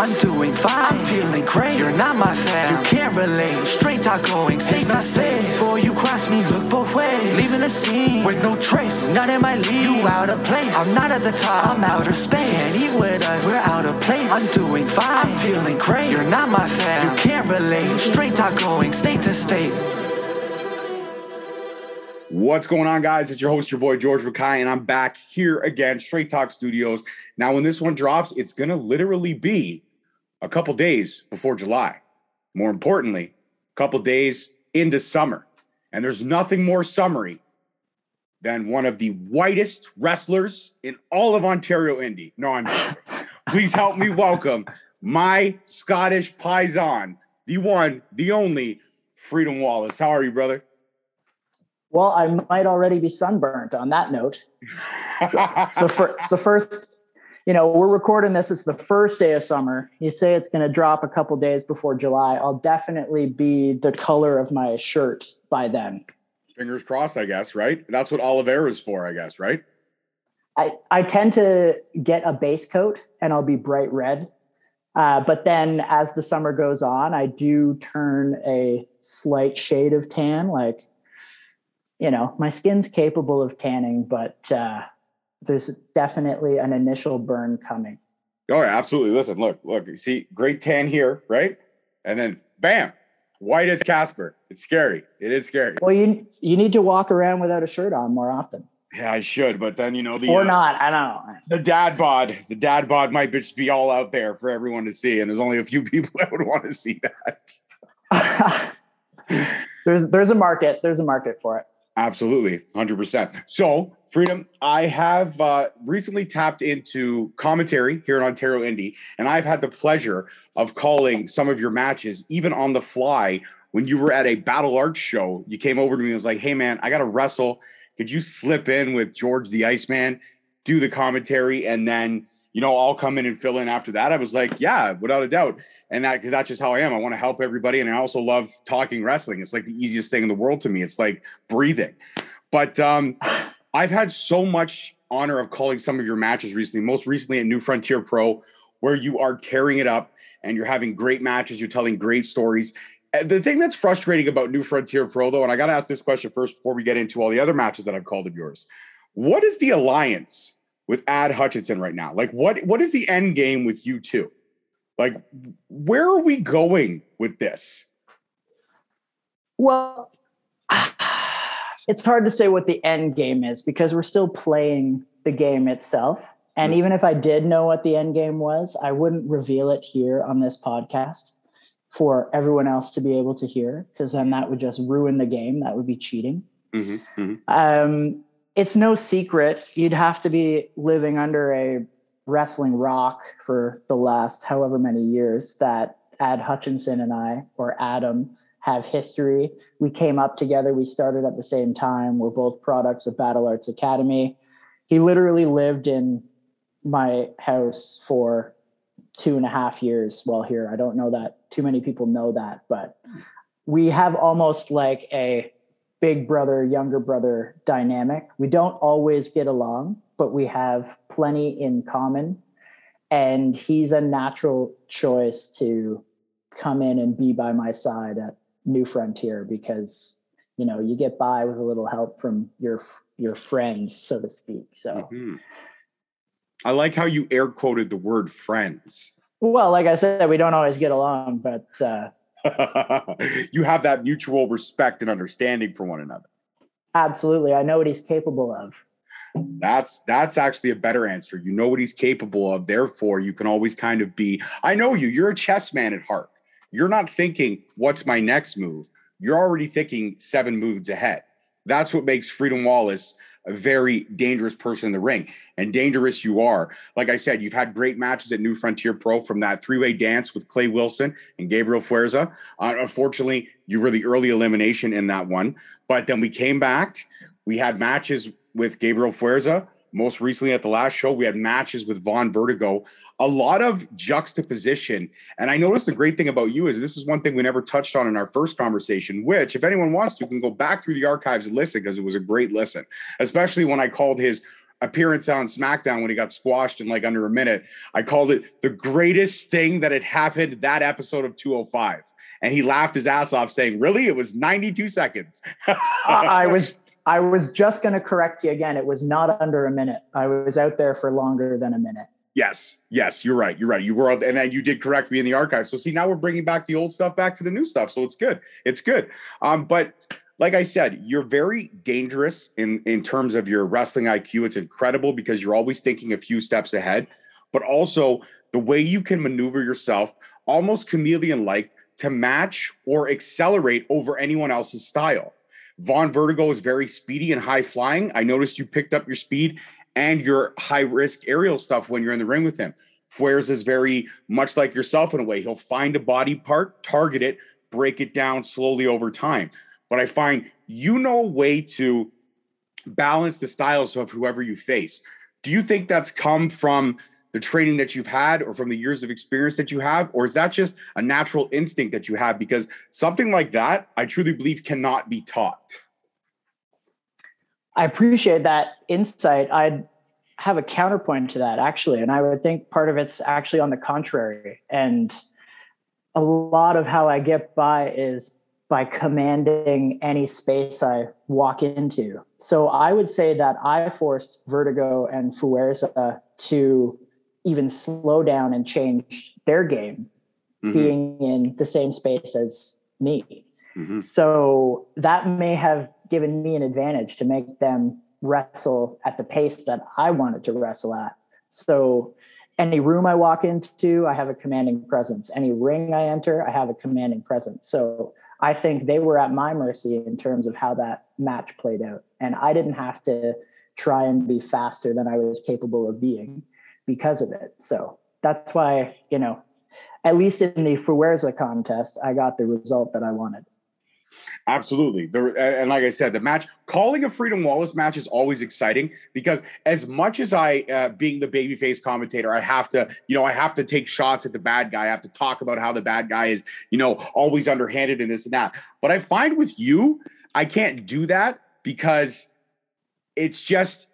I'm doing fine. I'm feeling great. You're not my fan. You can't relate. Straight talk going. Stays not safe. Before you cross me, look both ways. Leaving the scene with no trace. None in my league. You out of place. I'm not at the top. I'm outer space. Can't eat with us. We're out of place. I'm doing fine. I'm feeling great. You're not my fan. You can't relate. Straight talk going. State to state. What's going on, guys? It's your host, your boy George Mackay, and I'm back here again, Straight Talk Studios. Now, when this one drops, it's to literally be a couple days before July. More importantly, a couple days into summer. And there's nothing more summery than one of the whitest wrestlers in all of Ontario Indie. No, I'm joking. Please help me welcome my Scottish paisan, the one, the only Freedom Wallace. How are you, brother? Well, I might already be sunburnt on that note. So, so for, it's the first, you know, we're recording this. It's the first day of summer. You say it's going to drop a couple days before July. I'll definitely be the color of my shirt by then. Fingers crossed, I guess, right? That's what aloe vera is for, I guess, right? I, I tend to get a base coat and I'll be bright red. Uh, but then as the summer goes on, I do turn a slight shade of tan, like you know, my skin's capable of tanning, but uh, there's definitely an initial burn coming. Oh, yeah, absolutely. Listen, look, look, you see, great tan here, right? And then bam, white as Casper. It's scary. It is scary. Well, you you need to walk around without a shirt on more often. Yeah, I should, but then you know the or uh, not. I don't know. the dad bod, the dad bod might just be all out there for everyone to see, and there's only a few people that would want to see that. there's there's a market. There's a market for it. Absolutely, 100%. So, Freedom, I have uh, recently tapped into commentary here in Ontario Indie, and I've had the pleasure of calling some of your matches, even on the fly. When you were at a Battle Arts show, you came over to me and was like, hey, man, I got to wrestle. Could you slip in with George the Iceman, do the commentary, and then, you know, I'll come in and fill in after that? I was like, yeah, without a doubt and that that's just how I am. I want to help everybody, and I also love talking wrestling. It's like the easiest thing in the world to me. It's like breathing. But um, I've had so much honor of calling some of your matches recently. Most recently at New Frontier Pro, where you are tearing it up and you're having great matches. You're telling great stories. The thing that's frustrating about New Frontier Pro, though, and I got to ask this question first before we get into all the other matches that I've called of yours. What is the alliance with Ad Hutchinson right now? Like, what what is the end game with you two? Like, where are we going with this? Well, it's hard to say what the end game is because we're still playing the game itself. And even if I did know what the end game was, I wouldn't reveal it here on this podcast for everyone else to be able to hear because then that would just ruin the game. That would be cheating. Mm-hmm, mm-hmm. Um, it's no secret. You'd have to be living under a wrestling rock for the last however many years that Ad Hutchinson and I, or Adam, have history. We came up together. We started at the same time. We're both products of Battle Arts Academy. He literally lived in my house for two and a half years while here. I don't know that too many people know that, but we have almost like a big brother, younger brother dynamic. We don't always get along, but we have plenty in common. And he's a natural choice to come in and be by my side at New Frontier because you know you get by with a little help from your your friends, so to speak. So. Mm-hmm. I like how you air quoted the word friends. Well, like I said, we don't always get along, but uh, you have that mutual respect and understanding for one another. Absolutely. I know what he's capable of. That's that's actually a better answer. You know what he's capable of. Therefore, you can always kind of be. I know you. You're a chess man at heart. You're not thinking, "What's my next move?" You're already thinking seven moves ahead. That's what makes Freedom Wallace a very dangerous person in the ring. And dangerous you are. Like I said, you've had great matches at New Frontier Pro from that three way dance with Clay Wilson and Gabriel Fuerza. Uh, unfortunately, you were the early elimination in that one. But then we came back. We had matches with Gabriel Fuerza. Most recently at the last show, we had matches with Vaughn Vertigo. A lot of juxtaposition. And I noticed the great thing about you is this is one thing we never touched on in our first conversation, which, if anyone wants to, can go back through the archives and listen because it was a great listen, especially when I called his appearance on SmackDown when he got squashed in like under a minute. I called it the greatest thing that had happened that episode of 205. And he laughed his ass off saying, Really? It was 92 seconds. I was I was just going to correct you again. It was not under a minute. I was out there for longer than a minute. Yes, yes, you're right. You're right. You were, and then you did correct me in the archive. So see, now we're bringing back the old stuff back to the new stuff. So it's good. It's good. Um, but like I said, you're very dangerous in in terms of your wrestling IQ. It's incredible because you're always thinking a few steps ahead, but also the way you can maneuver yourself, almost chameleon like, to match or accelerate over anyone else's style. Vaughn Vertigo is very speedy and high flying. I noticed you picked up your speed and your high risk aerial stuff when you're in the ring with him. Fuerza is very much like yourself in a way. He'll find a body part, target it, break it down slowly over time. But I find you know a way to balance the styles of whoever you face. Do you think that's come from the training that you've had or from the years of experience that you have? Or is that just a natural instinct that you have? Because something like that, I truly believe, cannot be taught. I appreciate that insight. I'd have a counterpoint to that, actually. And I would think part of it's actually on the contrary. And a lot of how I get by is by commanding any space I walk into. So I would say that I forced Vertigo and Fuerza to even slow down and change their game mm-hmm. being in the same space as me. Mm-hmm. So that may have given me an advantage to make them wrestle at the pace that I wanted to wrestle at. So any room I walk into, I have a commanding presence. Any ring I enter, I have a commanding presence. So I think they were at my mercy in terms of how that match played out. And I didn't have to try and be faster than I was capable of being because of it. So that's why, you know, at least in the Fuerza contest, I got the result that I wanted. Absolutely. The, and like I said, the match, calling a Freedom Wallace match is always exciting because as much as I, uh, being the babyface commentator, I have to, you know, I have to take shots at the bad guy. I have to talk about how the bad guy is, you know, always underhanded and this and that. But I find with you, I can't do that because it's just,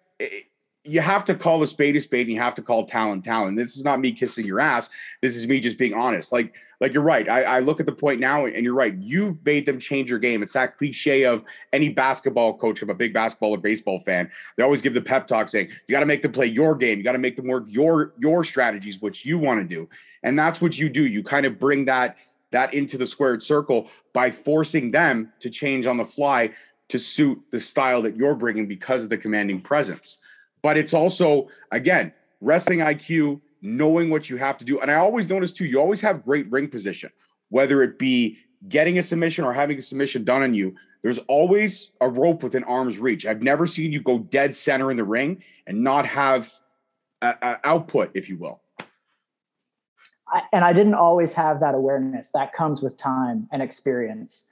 you have to call a spade a spade and you have to call talent talent. This is not me kissing your ass. This is me just being honest. Like, like you're right. I, I, look at the point now and you're right. You've made them change your game. It's that cliche of any basketball coach of a big basketball or baseball fan. They always give the pep talk saying, you got to make them play your game. You got to make them work your your strategies, what you want to do. And that's what you do. You kind of bring that that into the squared circle by forcing them to change on the fly to suit the style that you're bringing because of the commanding presence but it's also again wrestling IQ, knowing what you have to do. And I always notice too, you always have great ring position, whether it be getting a submission or having a submission done on you. There's always a rope within arm's reach. I've never seen you go dead center in the ring and not have a, a output, if you will. I, and I didn't always have that awareness. That comes with time and experience.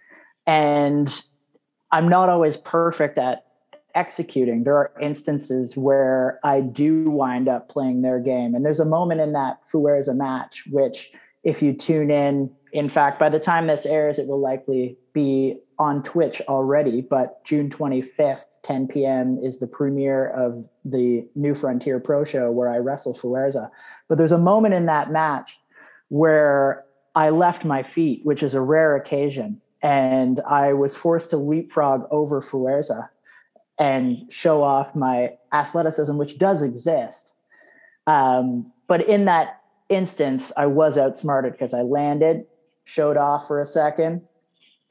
And I'm not always perfect at executing. There are instances where I do wind up playing their game. And there's a moment in that Fuerza match, which, if you tune in, in fact, by the time this airs, it will likely be on Twitch already. But June 25th, 10 p.m., is the premiere of the New Frontier Pro Show where I wrestle Fuerza. But there's a moment in that match where I left my feet, which is a rare occasion. And I was forced to leapfrog over Fuerza and show off my athleticism, which does exist. Um, but in that instance, I was outsmarted because I landed, showed off for a second,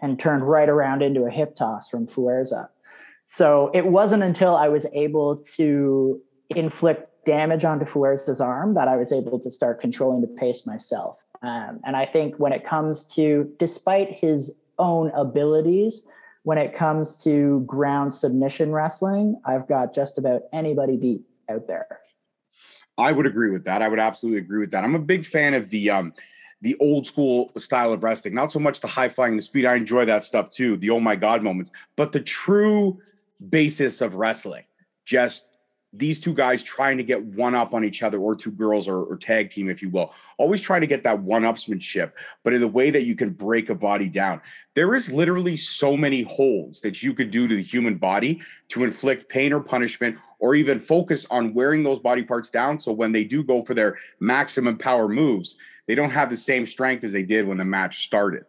and turned right around into a hip toss from Fuerza. So it wasn't until I was able to inflict damage onto Fuerza's arm that I was able to start controlling the pace myself. Um, and I think when it comes to, despite his own abilities, when it comes to ground submission wrestling, I've got just about anybody beat out there. I would agree with that. I would absolutely agree with that. I'm a big fan of the um the old school style of wrestling, not so much the high flying, and the speed. I enjoy that stuff too, the oh my god moments, but the true basis of wrestling, just these two guys trying to get one up on each other or two girls or, or, tag team if you will always trying to get that one upsmanship but in the way that you can break a body down. There is literally so many holds that you could do to the human body to inflict pain or punishment or even focus on wearing those body parts down so when they do go for their maximum power moves they don't have the same strength as they did when the match started.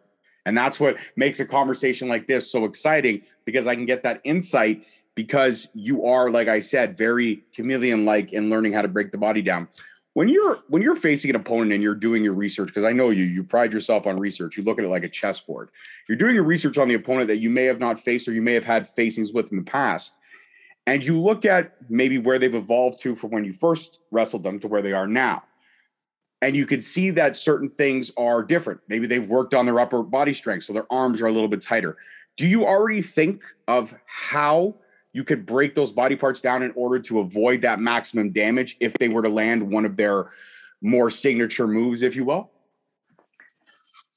And that's what makes a conversation like this so exciting because i can get that insight because you are, like I said, very chameleon like in learning how to break the body down. When you're when you're facing an opponent and you're doing your research, because I know you, you pride yourself on research. You look at it like a chessboard. You're doing your research on the opponent that you may have not faced or you may have had facings with in the past, and you look at maybe where they've evolved to from when you first wrestled them to where they are now and you can see that certain things are different. Maybe they've worked on their upper body strength, so their arms are a little bit tighter. Do you already think of how you could break those body parts down in order to avoid that maximum damage if they were to land one of their more signature moves, if you will?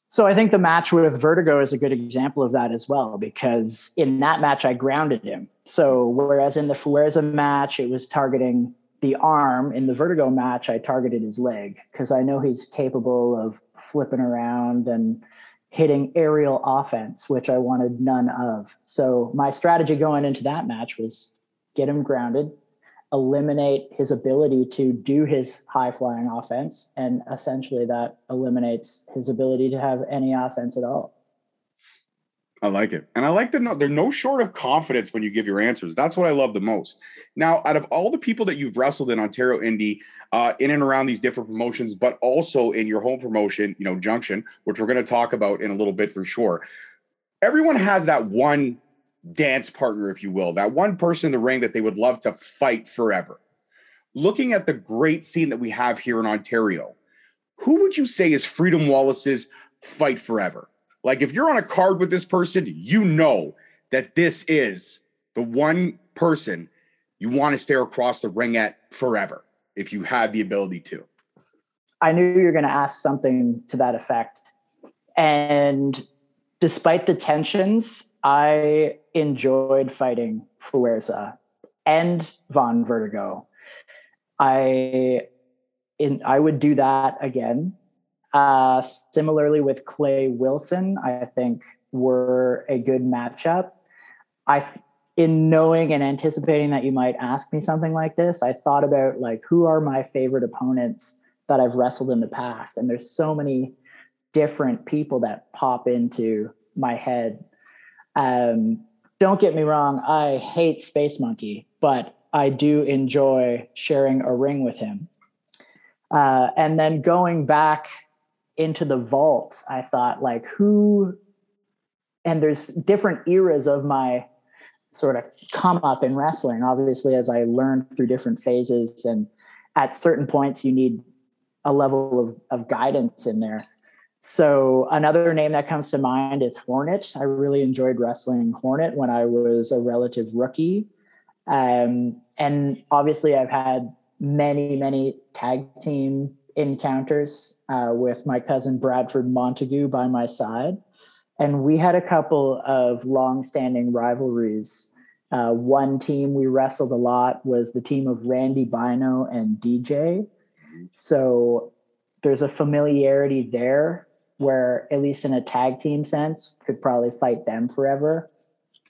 So I think the match with Vertigo is a good example of that as well, because in that match I grounded him. So whereas in the Fuerza match it was targeting the arm, in the Vertigo match I targeted his leg because I know he's capable of flipping around and hitting aerial offense, which I wanted none of. So my strategy going into that match was get him grounded, eliminate his ability to do his high flying offense, and essentially that eliminates his ability to have any offense at all. I like it. And I like that no, they're no short of confidence when you give your answers. That's what I love the most. Now, out of all the people that you've wrestled in Ontario Indie, uh, in and around these different promotions, but also in your home promotion, you know, Junction, which we're going to talk about in a little bit for sure, everyone has that one dance partner, if you will, that one person in the ring that they would love to fight forever. Looking at the great scene that we have here in Ontario, who would you say is Freedom Wallace's fight forever? Like if you're on a card with this person, you know that this is the one person you want to stare across the ring at forever if you had the ability to. I knew you were going to ask something to that effect. And despite the tensions, I enjoyed fighting Fuerza and Vaughn Vertigo. I in I would do that again. Uh, similarly with Clay Wilson, I think were a good matchup. I, in knowing and anticipating that you might ask me something like this, I thought about like who are my favorite opponents that I've wrestled in the past, and there's so many different people that pop into my head. Um, don't get me wrong, I hate Space Monkey, but I do enjoy sharing a ring with him. Uh, and then going back into the vault, I thought like who and there's different eras of my sort of come up in wrestling obviously as i learned through different phases and at certain points you need a level of, of guidance in there. So another name that comes to mind is hornet. I really enjoyed wrestling hornet when i was a relative rookie. Um, and obviously i've had many many tag team encounters uh, with my cousin Bradford Montague by my side. And we had a couple of long-standing rivalries. Uh, one team we wrestled a lot was the team of Randy Bino and DJ. So there's a familiarity there where, at least in a tag team sense, could probably fight them forever.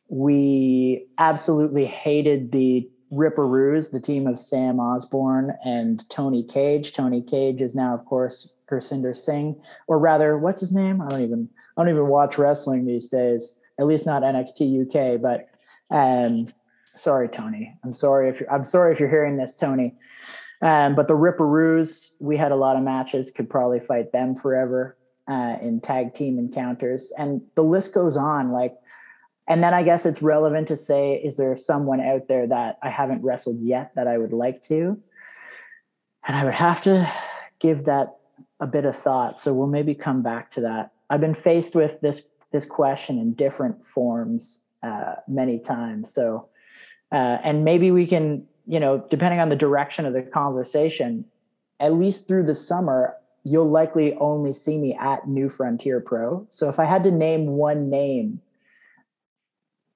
We absolutely hated the Ripperoos, the team of Sam Osborne and Tony Cage. Tony Cage is now, of course, Gursinder Singh, or rather, what's his name? I don't even I don't even watch wrestling these days. At least not NXT UK. But um, sorry, Tony. I'm sorry if you're, I'm sorry if you're hearing this, Tony. Um, but the Ripperoos, we had a lot of matches. Could probably fight them forever uh, in tag team encounters, and the list goes on. Like and then I guess it's relevant to say, is there someone out there that I haven't wrestled yet that I would like to? And I would have to give that a bit of thought. So we'll maybe come back to that. I've been faced with this this question in different forms uh, many times. So, uh, and maybe we can, you know, depending on the direction of the conversation, at least through the summer, you'll likely only see me at New Frontier Pro. So if I had to name one name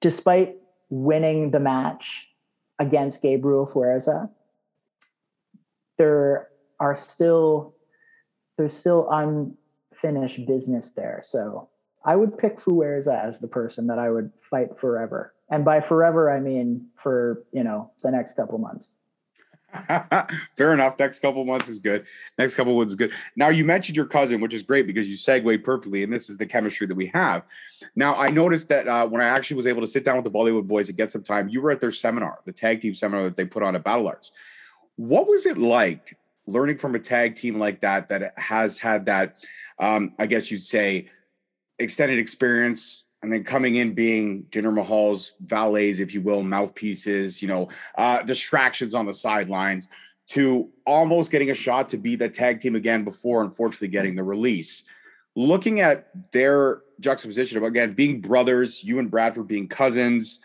despite winning the match against Gabriel Fuerza, there are still there's still unfinished business there. So I would pick Fuerza as the person that I would fight forever. And by forever, I mean for, you know, the next couple months. Fair enough. Next couple months is good. Next couple months is good. Now you mentioned your cousin, which is great because you segued perfectly, and this is the chemistry that we have. Now I noticed that uh, when I actually was able to sit down with the Bollywood boys and get some time, you were at their seminar, the tag team seminar that they put on at Battle Arts. What was it like learning from a tag team like that that has had that, um, I guess you'd say, extended experience and then coming in being Jinder Mahal's valets, if you will, mouthpieces, you know, uh, distractions on the sidelines, to almost getting a shot to be the tag team again before, unfortunately, getting the release. Looking at their juxtaposition of again being brothers, you and Bradford being cousins,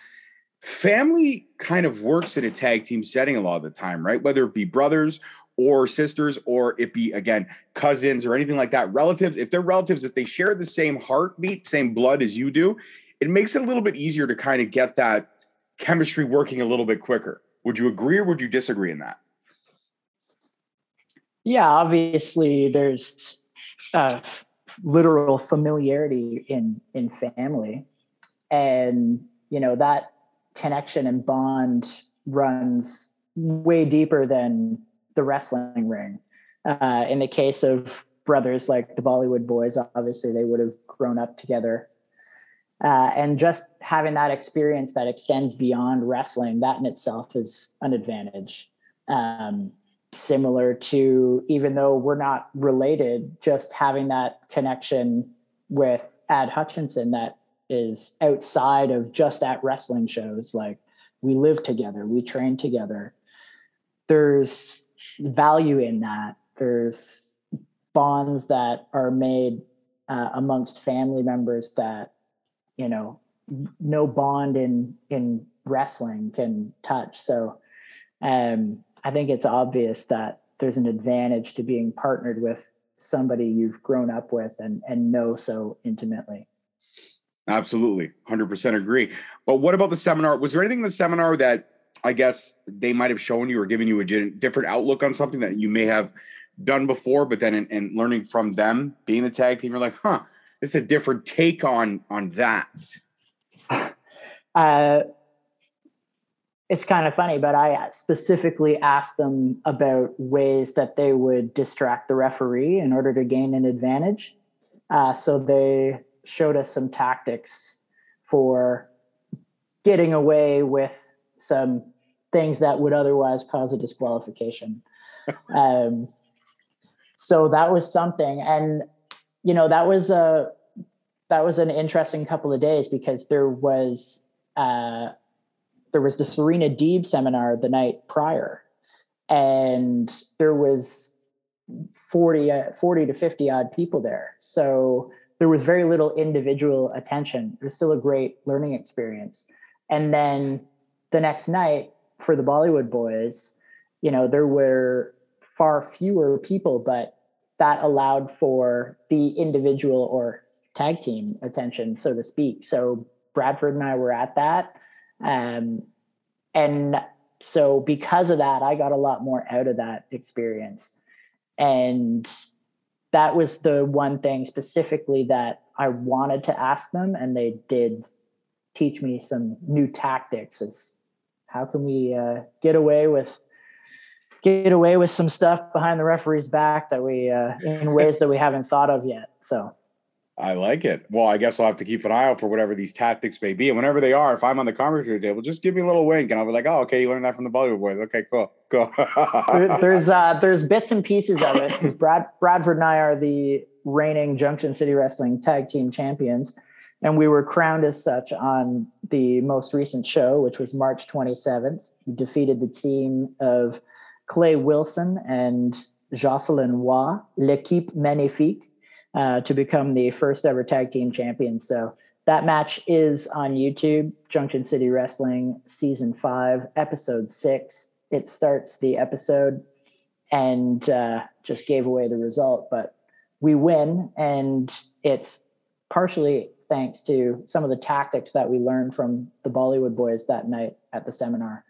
family kind of works in a tag team setting a lot of the time, right? Whether it be brothers or sisters or it be again cousins or anything like that relatives if they're relatives if they share the same heartbeat same blood as you do it makes it a little bit easier to kind of get that chemistry working a little bit quicker. Would you agree or would you disagree in that? Yeah obviously there's uh, literal familiarity in in family. And you know that connection and bond runs way deeper than the wrestling ring. Uh, in the case of brothers like the Bollywood boys, obviously they would have grown up together. Uh, and just having that experience that extends beyond wrestling, that in itself is an advantage. Um, similar to, even though we're not related, just having that connection with Ad Hutchinson that is outside of just at wrestling shows. Like we live together, we train together. There's value in that. There's bonds that are made uh, amongst family members that you know no bond in in wrestling can touch. So um, I think it's obvious that there's an advantage to being partnered with somebody you've grown up with and and know so intimately. Absolutely, hundred percent agree. But what about the seminar? Was there anything in the seminar that I guess they might have shown you or given you a different outlook on something that you may have done before, but then in learning from them, being the tag team, you're like, huh, it's a different take on on that. Uh, it's kind of funny, but I specifically asked them about ways that they would distract the referee in order to gain an advantage. Uh, so they showed us some tactics for getting away with some things that would otherwise cause a disqualification. um, so that was something, and you know that was a that was an interesting couple of days because there was uh, there was the Serena Deeb seminar the night prior, and there was 40, uh, 40 to 50 odd people there. So there was very little individual attention. It was still a great learning experience. And then the next night for the Bollywood boys, you know, there were far fewer people, but that allowed for the individual or tag team attention, so to speak. So Bradford and I were at that. Um, and so because of that, I got a lot more out of that experience. And that was the one thing specifically that I wanted to ask them, and they did teach me some new tactics as how can we uh, get away with get away with some stuff behind the referee's back that we uh, in ways that we haven't thought of yet. So I like it. Well, I guess I'll have to keep an eye out for whatever these tactics may be. And whenever they are, if I'm on the commentary table, just give me a little wink and I'll be like, oh, okay, you learned that from the Bollywood boys. Okay, cool. Cool. there, there's uh there's bits and pieces of it. Because Brad Bradford and I are the reigning Junction City Wrestling tag team champions and we were crowned as such on the most recent show, which was March 27th. We defeated the team of Clay Wilson and Jocelyn Waugh, L'équipe magnifique, uh, to become the first ever tag team champions. So that match is on YouTube, Junction City Wrestling, season five, episode six. It starts the episode and uh, just gave away the result, but we win, and it's partially thanks to some of the tactics that we learned from the Bollywood boys that night at the seminar.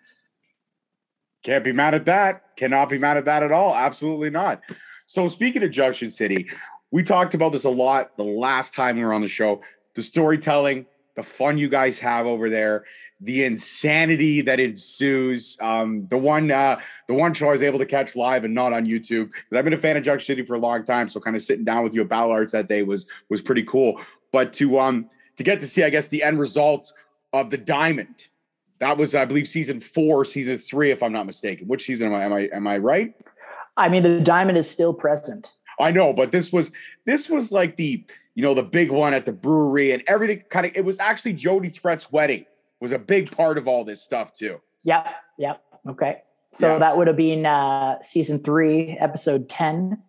Can't be mad at that. Cannot be mad at that at all. Absolutely not. So, speaking of Junction City, we talked about this a lot the last time we were on the show. The storytelling, the fun you guys have over there, the insanity that ensues. Um, the one, uh, the one show I was able to catch live and not on YouTube because I've been a fan of Junction City for a long time. So, kind of sitting down with you at Battle Arts that day was was pretty cool. But to um to get to see, I guess, the end result of the Diamond. That was, I believe, season four, season three, if I'm not mistaken. Which season am I? Am I am I right? I mean, the diamond is still present. I know, but this was this was like the you know the big one at the brewery and everything. Kind of, it was actually Jody Threat's wedding was a big part of all this stuff too. Yep, yep. Okay, so yes. that would have been uh, season three, episode ten,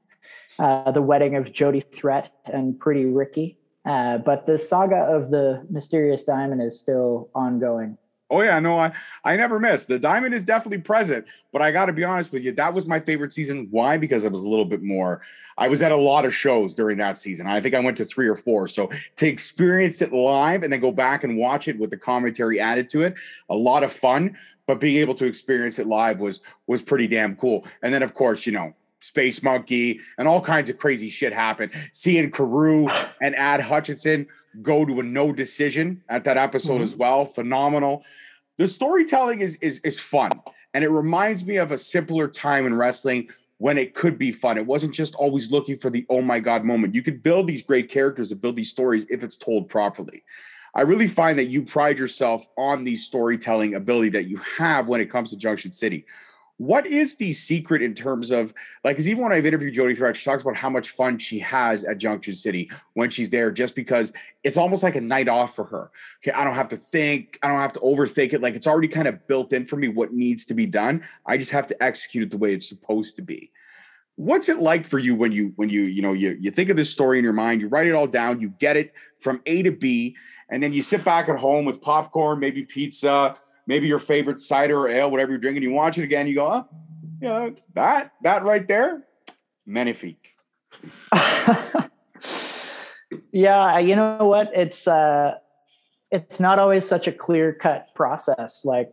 uh, the wedding of Jody Threat and Pretty Ricky. Uh, but the saga of the mysterious diamond is still ongoing. Oh yeah, no, I I never miss. The diamond is definitely present, but I got to be honest with you, that was my favorite season. Why? Because it was a little bit more. I was at a lot of shows during that season. I think I went to three or four. So to experience it live and then go back and watch it with the commentary added to it, a lot of fun. But being able to experience it live was was pretty damn cool. And then of course, you know, Space Monkey and all kinds of crazy shit happen. Seeing Carew and Ad Hutchinson go to a no decision at that episode mm-hmm. as well. Phenomenal. The storytelling is is is fun, and it reminds me of a simpler time in wrestling when it could be fun. It wasn't just always looking for the oh my god moment. You could build these great characters and build these stories if it's told properly. I really find that you pride yourself on the storytelling ability that you have when it comes to Junction City what is the secret in terms of like because even when I've interviewed Jody Threat, she talks about how much fun she has at Junction City when she's there, just because it's almost like a night off for her. Okay, I don't have to think, I don't have to overthink it. Like it's already kind of built in for me what needs to be done. I just have to execute it the way it's supposed to be. What's it like for you when you when you you know you you think of this story in your mind, you write it all down, you get it from A to B, and then you sit back at home with popcorn, maybe pizza, maybe your favorite cider or ale, whatever you're drinking, you watch it again, you go, oh, know, that, that right there, magnifique. yeah, you know what? It's, uh, it's not always such a clear cut process. Like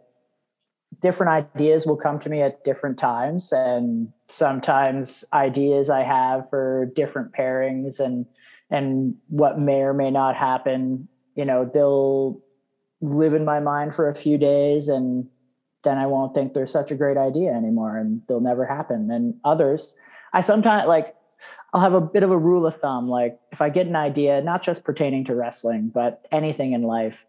different ideas will come to me at different times. And sometimes ideas I have for different pairings and, and what may or may not happen, you know, they'll live in my mind for a few days and then I won't think they're such a great idea anymore and they'll never happen. And others, I sometimes like I'll have a bit of a rule of thumb. Like if I get an idea, not just pertaining to wrestling, but anything in life,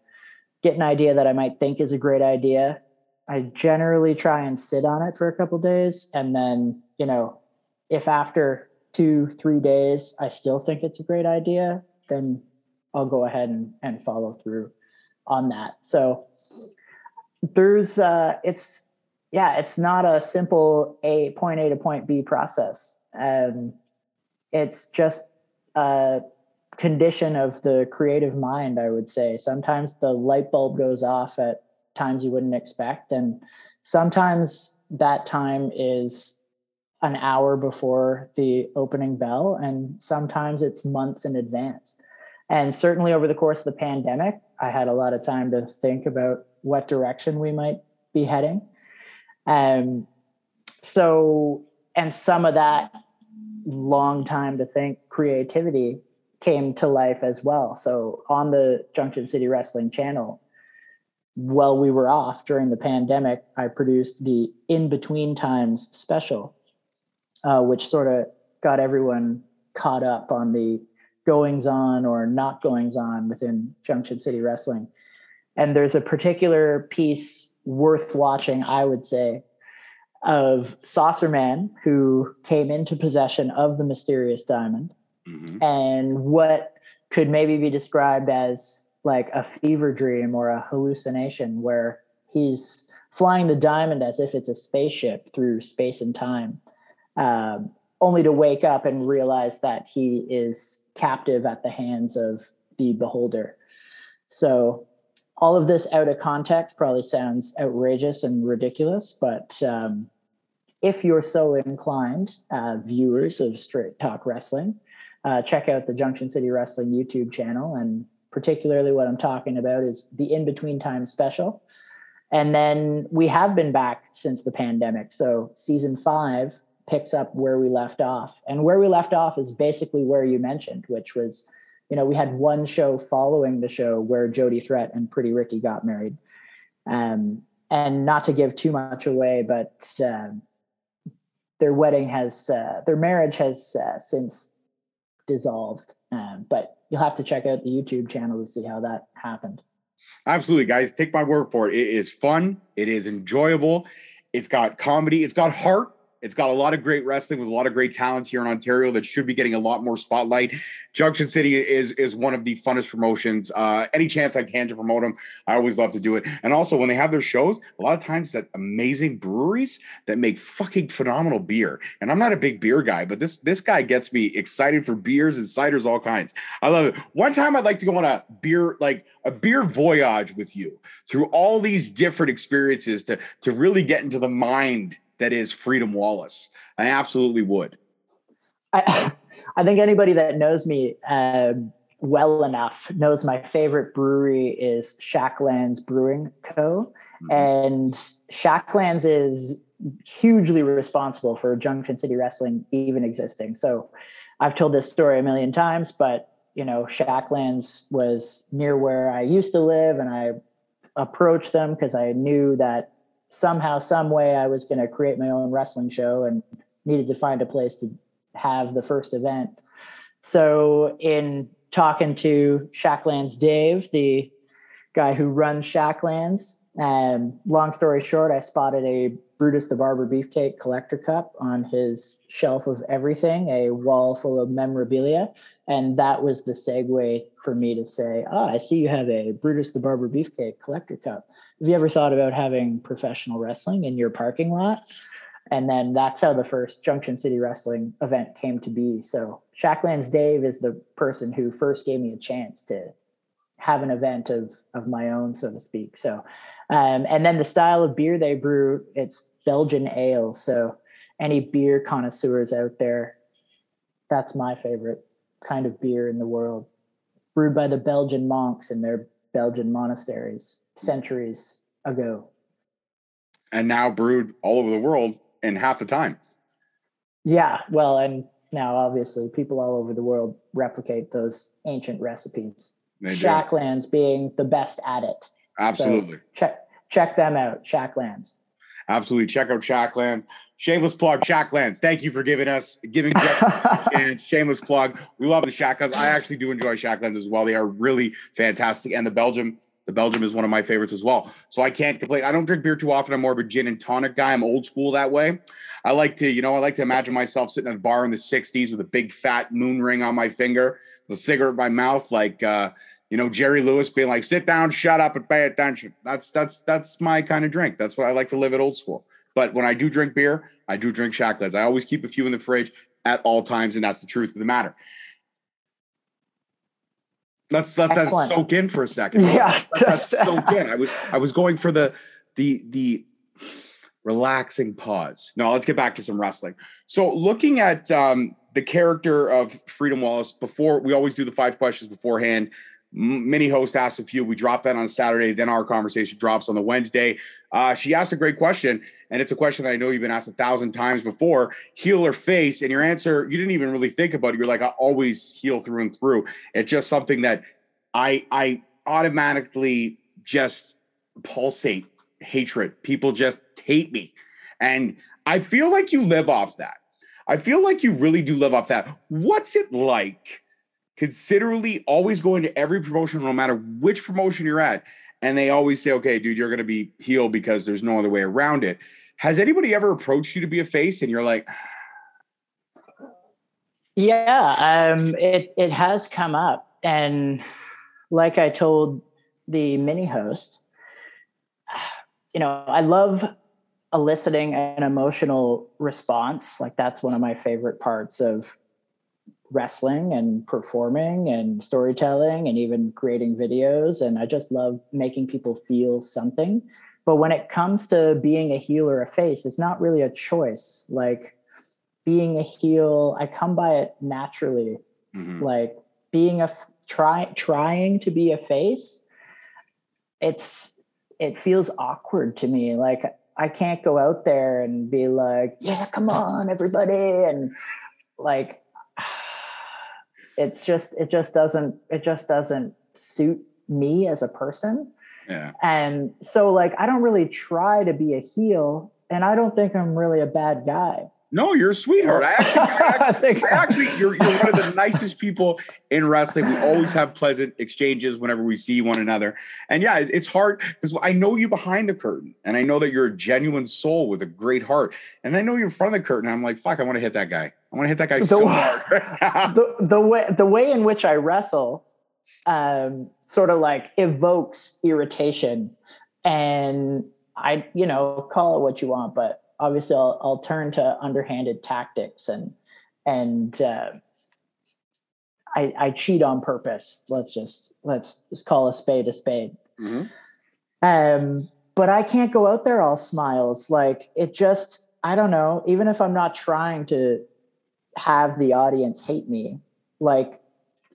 get an idea that I might think is a great idea. I generally try and sit on it for a couple days. And then, you know, if after two, three days I still think it's a great idea, then I'll go ahead and, and follow through on that. So there's uh it's yeah, it's not a simple a point A to point B process. Um it's just a condition of the creative mind, I would say. Sometimes the light bulb goes off at times you wouldn't expect and sometimes that time is an hour before the opening bell and sometimes it's months in advance and certainly over the course of the pandemic, I had a lot of time to think about what direction we might be heading. Um, so, and some of that long time to think creativity came to life as well. So, on the Junction City Wrestling channel, while we were off during the pandemic, I produced the In Between Times special, uh, which sort of got everyone caught up on the goings on or not goings on within Junction City Wrestling. And there's a particular piece worth watching, I would say, of Saucer Man, who came into possession of the mysterious diamond, mm-hmm. and what could maybe be described as like a fever dream or a hallucination where he's flying the diamond as if it's a spaceship through space and time, um, only to wake up and realize that he is captive at the hands of the beholder. So, all of this out of context probably sounds outrageous and ridiculous, but um, if you're so inclined, uh, viewers of Straight Talk Wrestling, uh, check out the Junction City Wrestling YouTube channel. And particularly what I'm talking about is the In Between Time special. And then we have been back since the pandemic. So season five picks up where we left off. And where we left off is basically where you mentioned, which was, you know, we had one show following the show where Jody Threat and Pretty Ricky got married. Um, and not to give too much away, but uh, their wedding has, uh, their marriage has uh, since dissolved. Um, but you'll have to check out the YouTube channel to see how that happened. Absolutely, guys. Take my word for it. It is fun. It is enjoyable. It's got comedy. It's got heart. It's got a lot of great wrestling with a lot of great talents here in Ontario that should be getting a lot more spotlight. Junction City is is one of the funnest promotions. Uh, any chance I can to promote them, I always love to do it. And also when they have their shows, a lot of times that amazing breweries that make fucking phenomenal beer. And I'm not a big beer guy, but this this guy gets me excited for beers and ciders, all kinds. I love it. One time I'd like to go on a beer like a beer voyage with you through all these different experiences to to really get into the mind that is Freedom Wallace. I absolutely would. I, I think anybody that knows me uh, well enough knows my favorite brewery is Shacklands Brewing Co. Mm-hmm. And Shacklands is hugely responsible for Junction City Wrestling even existing. So I've told this story a million times, but you know, Shacklands was near where I used to live, and I approached them because I knew that somehow, some way, I was going to create my own wrestling show and needed to find a place to have the first event. So, in talking to Shacklands Dave, the guy who runs Shacklands, um, long story short, I spotted a Brutus the Barber Beefcake collector cup on his shelf of everything, a wall full of memorabilia. And that was the segue for me to say, Oh, I see you have a Brutus the Barber Beefcake collector cup have you ever thought about having professional wrestling in your parking lot? And then that's how the first Junction City Wrestling event came to be. So Shacklands Dave is the person who first gave me a chance to have an event of of my own, so to speak. So, um, and then the style of beer they brew, it's Belgian ale. So, any beer connoisseurs out there, that's my favorite kind of beer in the world, brewed by the Belgian monks in their Belgian monasteries centuries ago. And now brewed all over the world in half the time. Yeah, well, and now obviously people all over the world replicate those ancient recipes. They Shacklands do. being the best at it. Absolutely. So check check them out, Shacklands. Absolutely. Check out Shacklands. Shameless plug, Shacklands. Thank you for giving us giving and shameless plug. We love the Shacklands. I actually do enjoy Shacklands as well. They are really fantastic. And the Belgium the Belgium is one of my favorites as well. So I can't complain. I don't drink beer too often. I'm more of a gin and tonic guy. I'm old school that way. I like to, you know, I like to imagine myself sitting at a bar in the 60s with a big fat moon ring on my finger, the cigarette in my mouth, like uh, you know, Jerry Lewis being like, sit down, shut up, and pay attention. That's that's that's my kind of drink. That's what I like to live at old school. But when I do drink beer, I do drink Shacklands. I always keep a few in the fridge at all times, and that's the truth of the matter. Let's let Excellent. that soak in for a second. Yeah, let that soak in. I was I was going for the the the relaxing pause. No, let's get back to some wrestling. So, looking at um, the character of Freedom Wallace, before we always do the five questions beforehand. Many hosts ask a few. We drop that on Saturday. Then our conversation drops on the Wednesday. Uh, she asked a great question, and it's a question that I know you've been asked a thousand times before: heel or face? And your answer, you didn't even really think about it. You're like, I always heel through and through. It's just something that I I automatically just pulsate hatred. People just hate me, and I feel like you live off that. I feel like you really do live off that. What's it like? Considerably always going to every promotion, no matter which promotion you're at, and they always say, okay, dude, you're going to be heel because there's no other way around it. Has anybody ever approached you to be a face and you're like, yeah, um, it, it has come up. And like I told the mini host, you know, I love eliciting an emotional response. Like that's one of my favorite parts of wrestling and performing and storytelling and even creating videos. And I just love making people feel something. But when it comes to being a heel or a face, it's not really a choice. Like being a heel, I come by it naturally. Mm-hmm. Like being a try trying to be a face, it's it feels awkward to me. Like I can't go out there and be like, yeah, come on, everybody. And like, it's just, it just doesn't, it just doesn't suit me as a person. Yeah. And so like, I don't really try to be a heel and I don't think I'm really a bad guy. No, you're a sweetheart. I actually, I actually, I actually you're, you're one of the nicest people in wrestling. We always have pleasant exchanges whenever we see one another. And yeah, it's hard because I know you behind the curtain and I know that you're a genuine soul with a great heart. And I know you're in front of the curtain. I'm like, fuck, I want to hit that guy. I want to hit that guy the, so hard. the, the way the way in which I wrestle um, sort of like evokes irritation. And I, you know, call it what you want, but obviously I'll, I'll turn to underhanded tactics and and uh, I, I cheat on purpose. Let's just let's just call a spade a spade. Mm-hmm. Um, but I can't go out there all smiles. Like it just I don't know. Even if I'm not trying to have the audience hate me, like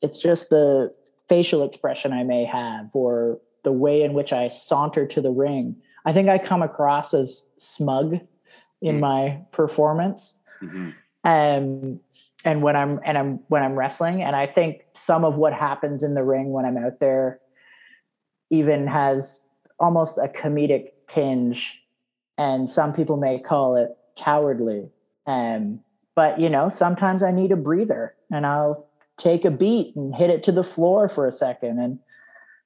it's just the facial expression I may have or the way in which I saunter to the ring. I think I come across as smug in mm my performance. Mm-hmm. Um, and when I'm and I'm when I'm wrestling, and I think some of what happens in the ring when I'm out there even has almost a comedic tinge, and some people may call it cowardly. Um, but you know, sometimes I need a breather, and I'll take a beat and hit it to the floor for a second, and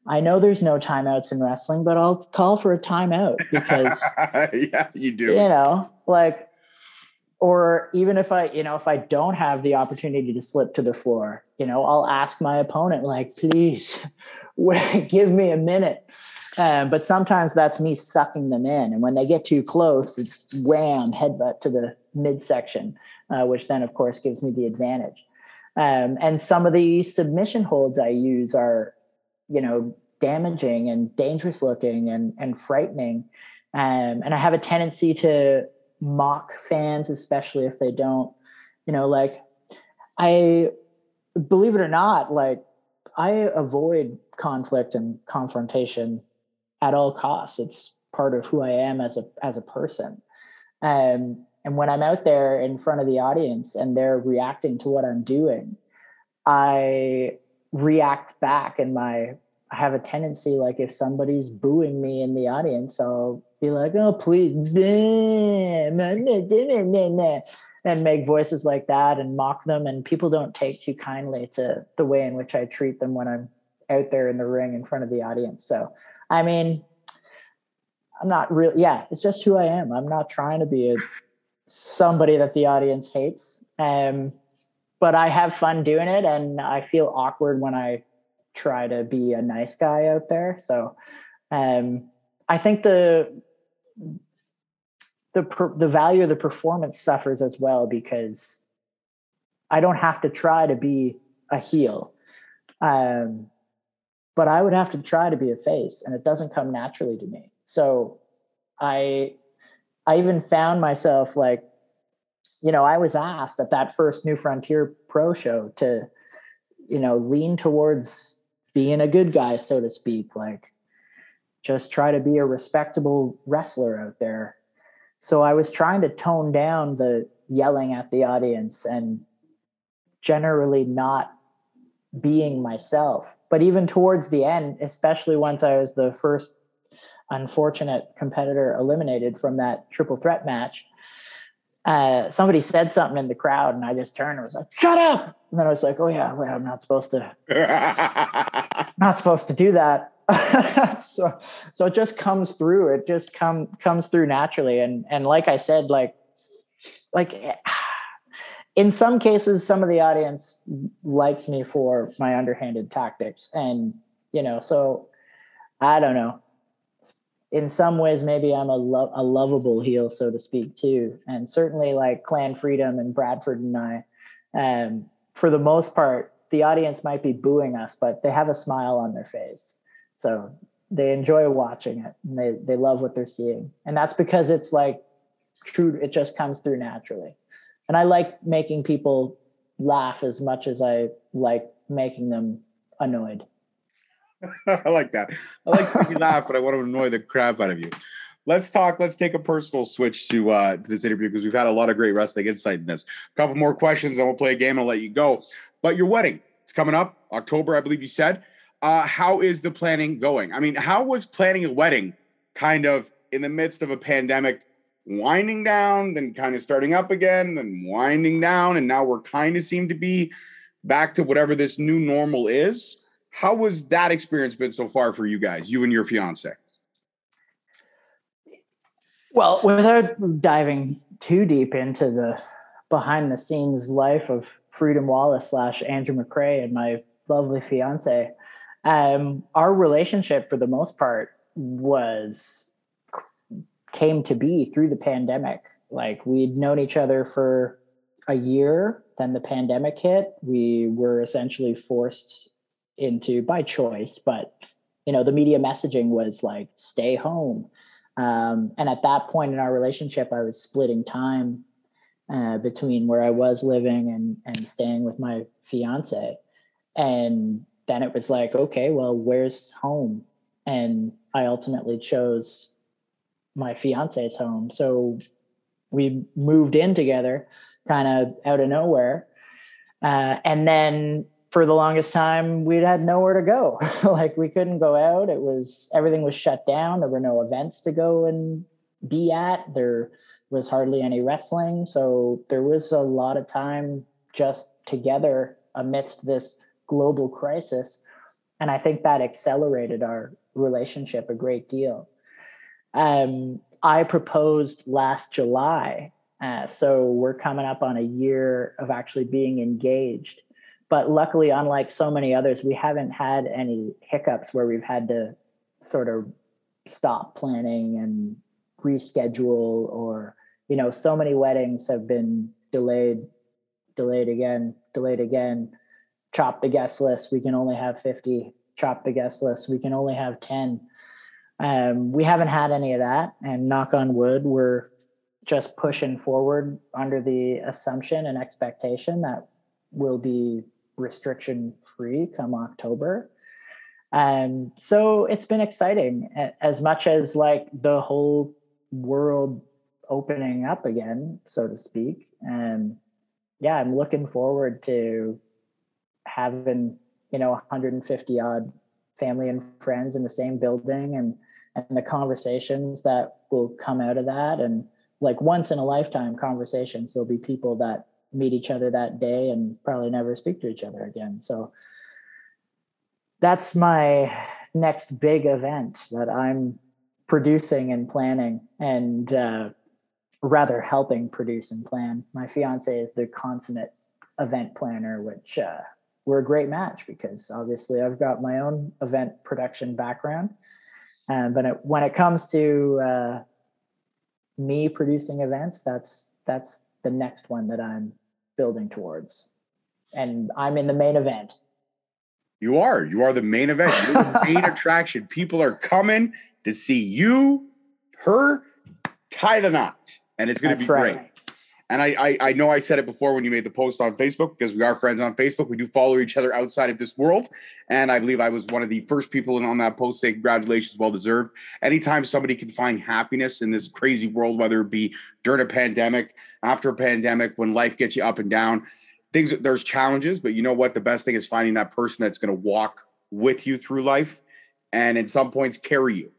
I know there's no timeouts in wrestling, but I'll call for a timeout because yeah, you do. You know, like or even if I, you know, if I don't have the opportunity to slip to the floor, you know, I'll ask my opponent, like, please give me a minute. Um, but sometimes that's me sucking them in. And when they get too close, it's wham, headbutt to the midsection, uh, which then, of course, gives me the advantage. Um, and some of the submission holds I use are you know damaging and dangerous looking and and frightening. Um, and i have a tendency to mock fans especially if they don't you know like i believe it or not like i avoid conflict and confrontation at all costs. It's part of who i am as a as a person. Um, and when i'm out there in front of the audience and they're reacting to what i'm doing i react back and my I have a tendency like if somebody's booing me in the audience, I'll be like, oh please and make voices like that and mock them. And people don't take too kindly to the way in which I treat them when I'm out there in the ring in front of the audience. So I mean, I'm not really yeah, it's just who I am. I'm not trying to be a somebody that the audience hates. Um but I have fun doing it and I feel awkward when I try to be a nice guy out there. So um, I think the the the value of the performance suffers as well because I don't have to try to be a heel. Um, but I would have to try to be a face and it doesn't come naturally to me. So I I even found myself like you know, I was asked at that first New Frontier Pro show to, you know, lean towards being a good guy, so to speak. Like, just try to be a respectable wrestler out there. So I was trying to tone down the yelling at the audience and generally not being myself. But even towards the end, especially once I was the first unfortunate competitor eliminated from that triple threat match, uh, somebody said something in the crowd, and I just turned and was like, "Shut up!" And then I was like, "Oh yeah, well, I'm not supposed to, not supposed to do that." so, so it just comes through. It just come comes through naturally, and and like I said, like, like in some cases, some of the audience likes me for my underhanded tactics, and you know, so I don't know in some ways maybe i'm a, lo- a lovable heel so to speak too. And certainly like clan freedom and bradford and i um, for the most part the audience might be booing us but they have a smile on their face. So they enjoy watching it and they, they love what they're seeing. And that's because it's like true it just comes through naturally. And i like making people laugh as much as i like making them annoyed I like that. I like to make you laugh, but I want to annoy the crap out of you. Let's talk. Let's take a personal switch to uh, to this interview because we've had a lot of great wrestling insight in this. A couple more questions, and we'll play a game and I'll let you go. But your wedding, it's coming up October, I believe you said. Uh, how is the planning going? I mean, how was planning a wedding kind of in the midst of a pandemic, winding down, then kind of starting up again, then winding down, and now we're kind of seem to be back to whatever this new normal is. How was that experience been so far for you guys, you and your fiance? Well, without diving too deep into the behind the scenes life of Freedom Wallace slash Andrew McRae and my lovely fiance, um, our relationship for the most part was came to be through the pandemic. Like we'd known each other for a year, then the pandemic hit. We were essentially forced into by choice, but you know, the media messaging was like stay home. Um, and at that point in our relationship, I was splitting time uh, between where I was living and and staying with my fiance. And then it was like, okay, well, where's home? And I ultimately chose my fiance's home. So we moved in together kind of out of nowhere. Uh, and then for the longest time, we'd had nowhere to go. like we couldn't go out. It was everything was shut down. There were no events to go and be at. There was hardly any wrestling. So there was a lot of time just together amidst this global crisis. And I think that accelerated our relationship a great deal. Um, I proposed last July. Uh, so we're coming up on a year of actually being engaged. But luckily, unlike so many others, we haven't had any hiccups where we've had to sort of stop planning and reschedule or, you know, so many weddings have been delayed, delayed again, delayed again. Chop the guest list. We can only have 50. Chop the guest list. We can only have 10 um, we haven't had any of that, and knock on wood, we're just pushing forward under the assumption and expectation that we'll be restriction free come October. And so it's been exciting as much as like the whole world opening up again, so to speak. And yeah, I'm looking forward to having, you know, 150 odd family and friends in the same building and and the conversations that will come out of that and like once in a lifetime conversations there'll be people that meet each other that day and probably never speak to each other again. So that's my next big event that i'm producing and planning and uh, rather helping produce and plan. My fiance is the consummate event planner which uh, we're a great match because obviously i've got my own event production background. Um, but it, when it comes to uh, me producing events, that's that's the next one that I'm building towards, and I'm in the main event. You are. You are the main event. You're the main attraction. People are coming to see you, her, tie the knot, and it's going to be right. great. And I, I, I know I said it before when you made the post on Facebook because we are friends on Facebook. We do follow each other outside of this world, and I believe I was one of the first people in on that post. Say congratulations, well deserved. Anytime somebody can find happiness in this crazy world, whether it be during a pandemic, after a pandemic, when life gets you up and down, things there's challenges, but you know what? The best thing is finding that person that's going to walk with you through life, and in some points carry you.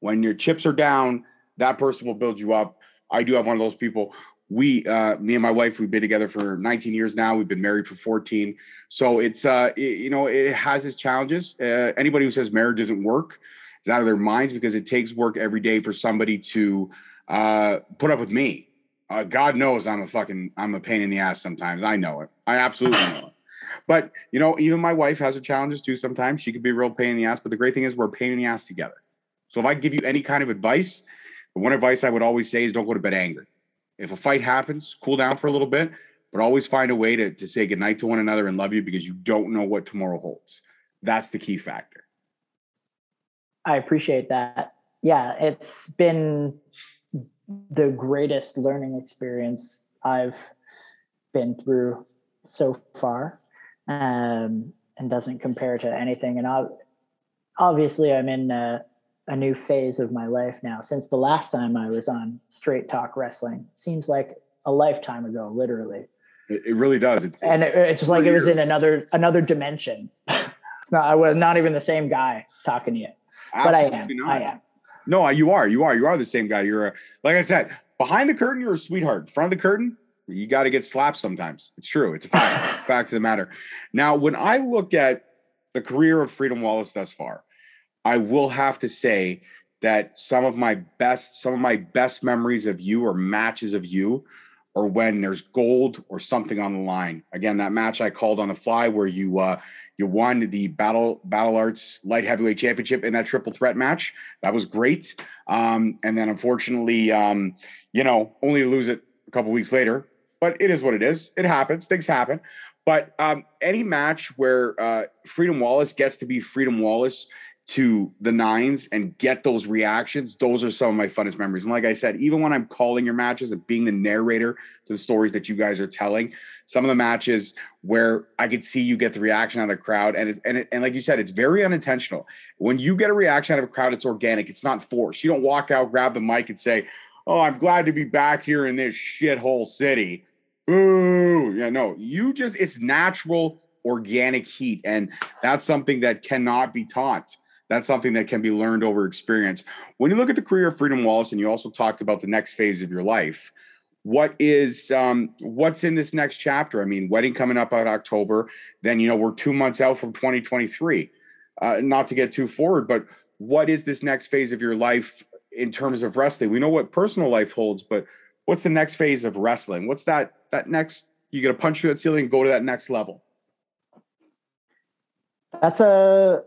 When your chips are down, that person will build you up. I do have one of those people we uh, me and my wife we've been together for 19 years now. We've been married for 14 so it's uh it, you know it has its challenges. Uh, anybody who says marriage doesn't work is out of their minds because it takes work every day for somebody to uh put up with me. Uh, god knows i'm a fucking i'm a pain in the ass sometimes. I know it. I absolutely know it. But you know even my wife has her challenges too sometimes. She could be a real pain in the ass but the great thing is we're pain in the ass together. So if i give you any kind of advice the one advice i would always say is don't go to bed angry if a fight happens, cool down for a little bit, but always find a way to, to say goodnight to one another and love you because you don't know what tomorrow holds. That's the key factor. I appreciate that. Yeah, it's been the greatest learning experience I've been through so far, um, and doesn't compare to anything. And I, obviously I'm in a, a new phase of my life now. Since the last time I was on Straight Talk Wrestling, seems like a lifetime ago, literally. It, it really does. It's and it, it's just like it was in another another dimension. it's not. I was not even the same guy talking to you, Absolutely but I am. Not. I am. No, you are. You are. You are the same guy. You're a, like I said, behind the curtain, you're a sweetheart. Front of the curtain, you got to get slapped sometimes. It's true. It's a fact. it's a fact of the matter. Now, when I look at the career of Freedom Wallace thus far, I will have to say that some of my best, some of my best memories of you or matches of you or when there's gold or something on the line. Again, that match I called on the fly where you uh you won the battle battle arts light heavyweight championship in that triple threat match. That was great. Um, and then unfortunately, um, you know, only to lose it a couple weeks later. But it is what it is. It happens. Things happen. But um, any match where uh, Freedom Wallace gets to be Freedom Wallace to the nines and get those reactions, those are some of my funnest memories. And like I said, even when I'm calling your matches and being the narrator to the stories that you guys are telling, some of the matches where I could see you get the reaction out of the crowd, and it's and it, and like you said, it's very unintentional. When you get a reaction out of a crowd, it's organic. It's not forced. You don't walk out, grab the mic, and say, "Oh, I'm glad to be back here in this shithole city." Ooh, yeah, no, you just it's natural organic heat, and that's something that cannot be taught that's something that can be learned over experience. When you look at the career of Freedom Wallace, and you also talked about the next phase of your life, what is um, what's in this next chapter? I mean, wedding coming up out October. Then you know we're two months out from 2023. Uh, not to get too forward, but what is this next phase of your life in terms of wrestling? We know what personal life holds, but what's the next phase of wrestling? What's that that next? You get to punch through that ceiling and go to that next level. That's a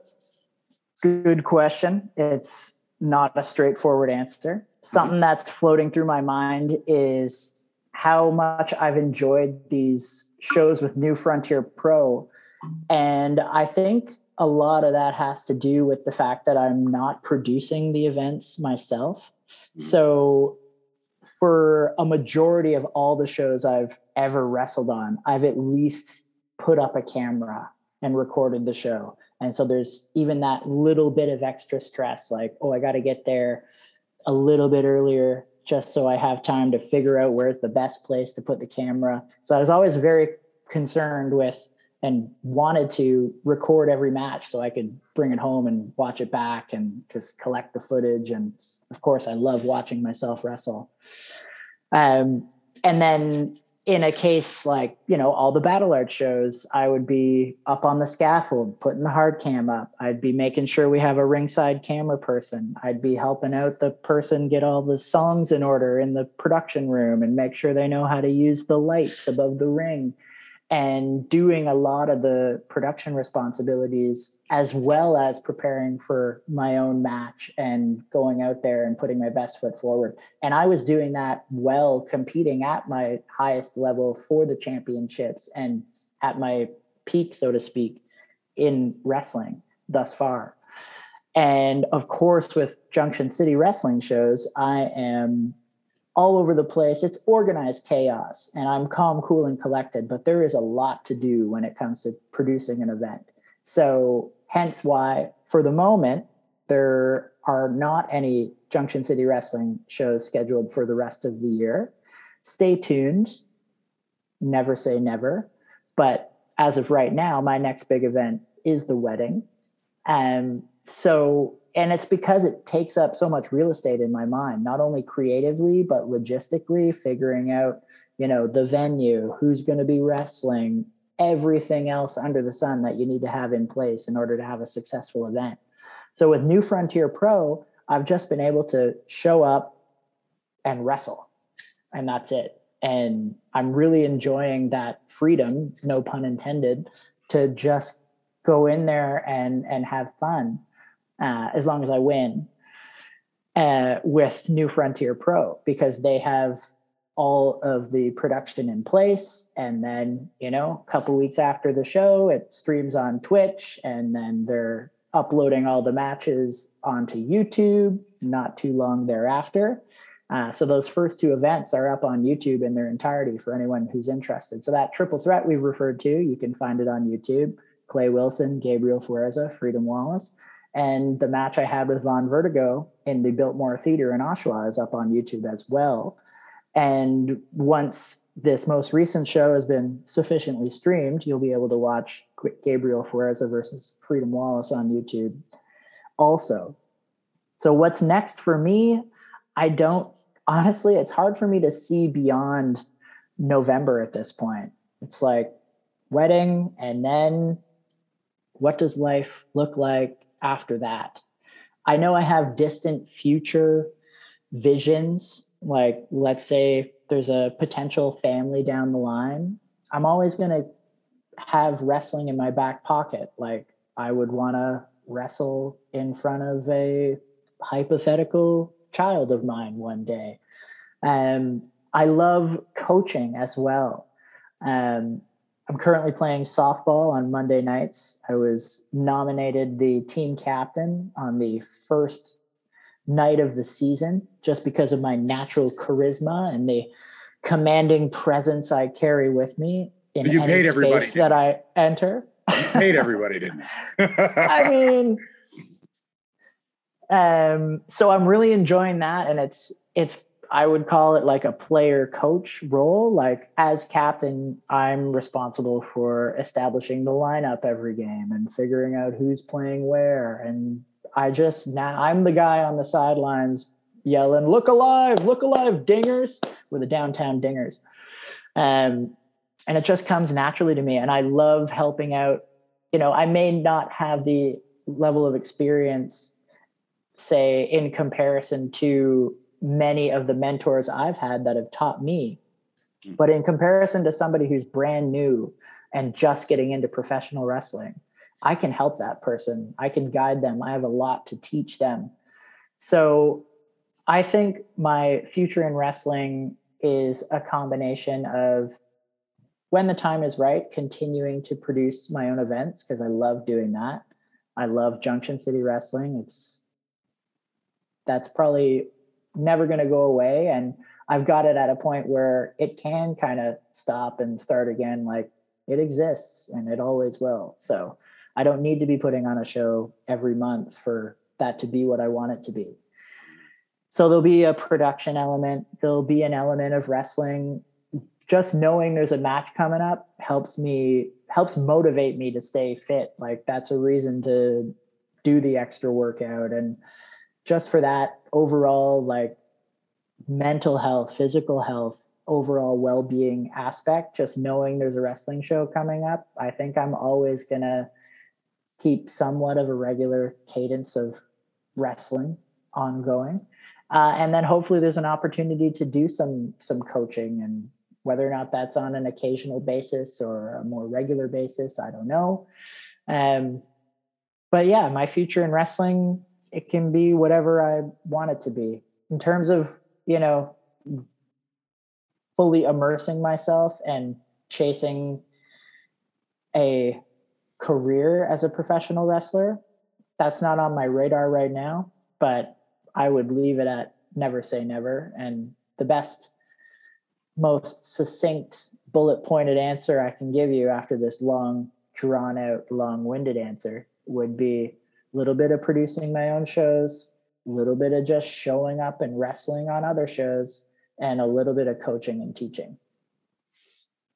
Good question. It's not a straightforward answer. Something that's floating through my mind is how much I've enjoyed these shows with New Frontier Pro. And I think a lot of that has to do with the fact that I'm not producing the events myself. Mm-hmm. So, for a majority of all the shows I've ever wrestled on, I've at least put up a camera and recorded the show. And so there's even that little bit of extra stress like, oh, I got to get there a little bit earlier just so I have time to figure out where's the best place to put the camera. So I was always very concerned with and wanted to record every match so I could bring it home and watch it back and just collect the footage. And of course, I love watching myself wrestle. Um, and then in a case like you know all the battle art shows i would be up on the scaffold putting the hard cam up. I'd be making sure we have a ringside camera person. I'd be helping out the person get all the songs in order in the production room and make sure they know how to use the lights above the ring and doing a lot of the production responsibilities as well as preparing for my own match and going out there and putting my best foot forward. And I was doing that well, competing at my highest level for the championships and at my peak, so to speak, in wrestling thus far. And of course, with Junction City wrestling shows, I am all over the place. It's organized chaos, and I'm calm, cool, and collected. But there is a lot to do when it comes to producing an event. So, hence why, for the moment, there are not any Junction City Wrestling shows scheduled for the rest of the year. Stay tuned. Never say never. But as of right now, my next big event is the wedding. And so and it's because it takes up so much real estate in my mind not only creatively but logistically figuring out you know the venue who's going to be wrestling everything else under the sun that you need to have in place in order to have a successful event. So with new frontier pro i've just been able to show up and wrestle and that's it. And i'm really enjoying that freedom no pun intended to just go in there and and have fun uh, as long as I win uh, with New Frontier Pro because they have all of the production in place. And then you know a couple weeks after the show it streams on twitch and then they're uploading all the matches onto youtube not too long thereafter. Uh, so those first two events are up on youtube in their entirety for anyone who's interested. So that triple threat we've referred to you can find it on youtube. Clay wilson gabriel fuerza freedom wallace And the match I had with Vaughn Vertigo in the Biltmore Theater in Oshawa is up on YouTube as well. And once this most recent show has been sufficiently streamed, you'll be able to watch Gabriel Fuerza versus Freedom Wallace on YouTube also. So, what's next for me? I don't honestly, it's hard for me to see beyond November at this point. It's like wedding, and then what does life look like after that? I know I have distant future visions, like let's say there's a potential family down the line. I'm always going to have wrestling in my back pocket. Like I would want to wrestle in front of a hypothetical child of mine one day. Um, I love coaching as well. Um, I'm currently playing softball on Monday nights. I was nominated the team captain on the first night of the season just because of my natural charisma and the commanding presence I carry with me in you any paid space that I enter. You paid everybody, didn't? I mean, um, so I'm really enjoying that, and it's it's I would call it like a player coach role. Like as captain, I'm responsible for establishing the lineup every game and figuring out who's playing where. And I just now I'm the guy on the sidelines yelling, "Look alive! Look alive, dingers!" with the downtown dingers. Um, and it just comes naturally to me, and I love helping out. You know, I may not have the level of experience, say, in comparison to many of the mentors I've had that have taught me. Mm. But in comparison to somebody who's brand new and just getting into professional wrestling, I can help that person. I can guide them. I have a lot to teach them. So I think my future in wrestling is a combination of when the time is right, continuing to produce my own events because I love doing that. I love Junction City Wrestling. It's that's probably never going to go away and I've got it at a point where it can kind of stop and start again like it exists and it always will. So I don't need to be putting on a show every month for that to be what I want it to be. So there'll be a production element, there'll be an element of wrestling. Just knowing there's a match coming up helps me helps motivate me to stay fit. Like that's a reason to do the extra workout and just for that overall like mental health, physical health, overall well-being aspect just knowing there's a wrestling show coming up i think i'm always going to keep somewhat of a regular cadence of wrestling ongoing. Uh, and then hopefully there's an opportunity to do some some coaching and whether or not that's on an occasional basis or a more regular basis i don't know. Um, but yeah my future in wrestling it can be whatever i want it to be. In terms of you know fully immersing myself and chasing a career as a professional wrestler that's not on my radar right now but i would leave it at never say never. And the best most succinct bullet pointed answer i can give you after this long drawn out long winded answer would be little bit of producing my own shows a little bit of just showing up and wrestling on other shows and a little bit of coaching and teaching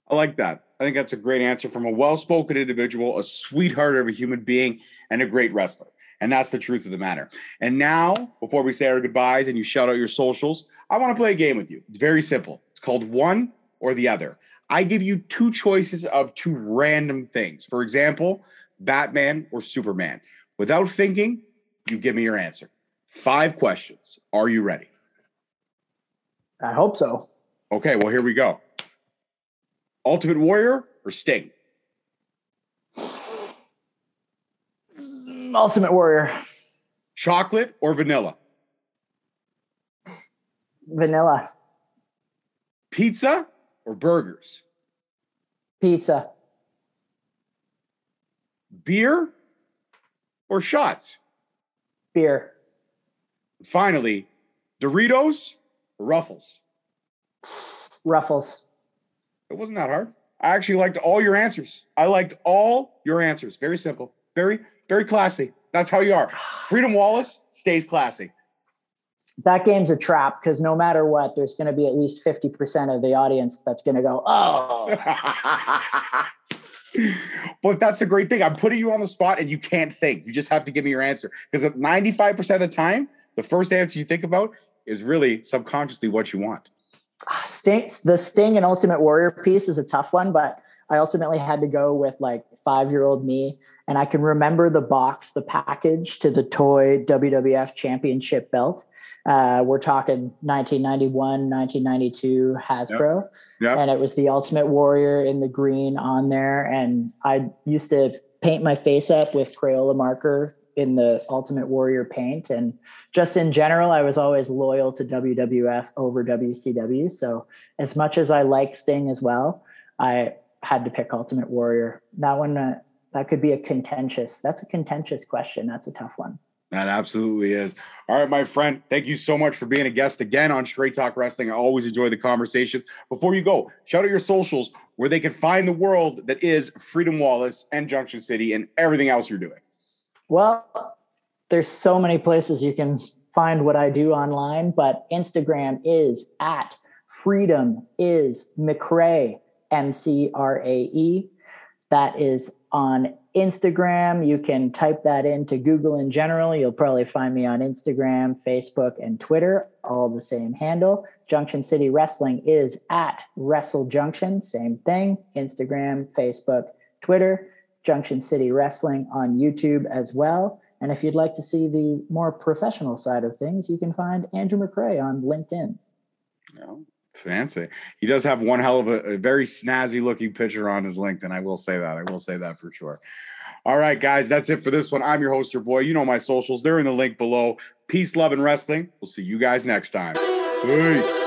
I like that. I think that's a great answer from a well spoken individual, a sweetheart of a human being, and a great wrestler. And that's the truth of the matter. And now, before we say our goodbyes and you shout out your socials, I want to play a game with you. It's very simple. It's called one or the other. I give you two choices of two random things. For example, Batman or Superman. Without thinking, you give me your answer. Five questions. Are you ready? i hope so Okay, well, here we go. Ultimate Warrior or Sting? Mm, ultimate warrior Chocolate or vanilla? vanilla Pizza or burgers? pizza Beer or shots? beer Finally, Doritos or Ruffles? ruffles It wasn't that hard. I actually liked all your answers. I liked all your answers. Very simple. Very, very classy. That's how you are. Freedom Wallace stays classy. That game's a trap because no matter what, there's going to be at least 50% of the audience that's going to go, oh. but that's a great thing. I'm putting you on the spot and you can't think. You just have to give me your answer. Because 95% of the time, the first answer you think about is really subconsciously what you want. Ah, Sting, the Sting and Ultimate Warrior piece is a tough one, but I ultimately had to go with like five year old me. And I can remember the box, the package to the toy WWF Championship belt. Uh, we're talking 1991, 1992 Hasbro. Yep. Yep. And it was the Ultimate Warrior in the green on there. And I used to paint my face up with Crayola marker in the Ultimate Warrior paint. And just in general, I was always loyal to WWF over WCW. So as much as I like Sting as well, I had to pick Ultimate Warrior. That one, uh, that could be a contentious. That's a contentious question. That's a tough one. That absolutely is. All right, my friend. Thank you so much for being a guest again on Straight Talk Wrestling. I always enjoy the conversations. Before you go, shout out your socials where they can find the world that is Freedom Wallace and Junction City and everything else you're doing. Well, there's so many places you can find what I do online, but Instagram is at freedom is McRae, M C R A E. That is on Instagram. You can type that into Google in general. You'll probably find me on Instagram, Facebook, and Twitter, all the same handle. Junction City Wrestling is at Wrestle Junction, same thing. Instagram, Facebook, Twitter. Junction City Wrestling on YouTube as well. And if you'd like to see the more professional side of things, you can find Andrew McRae on LinkedIn. Fancy. He does have one hell of a, a, very snazzy looking picture on his LinkedIn. I will say that. I will say that for sure. All right, guys, that's it for this one. I'm your host, your boy. You know my socials. They're in the link below. Peace, love, and wrestling. We'll see you guys next time. Peace.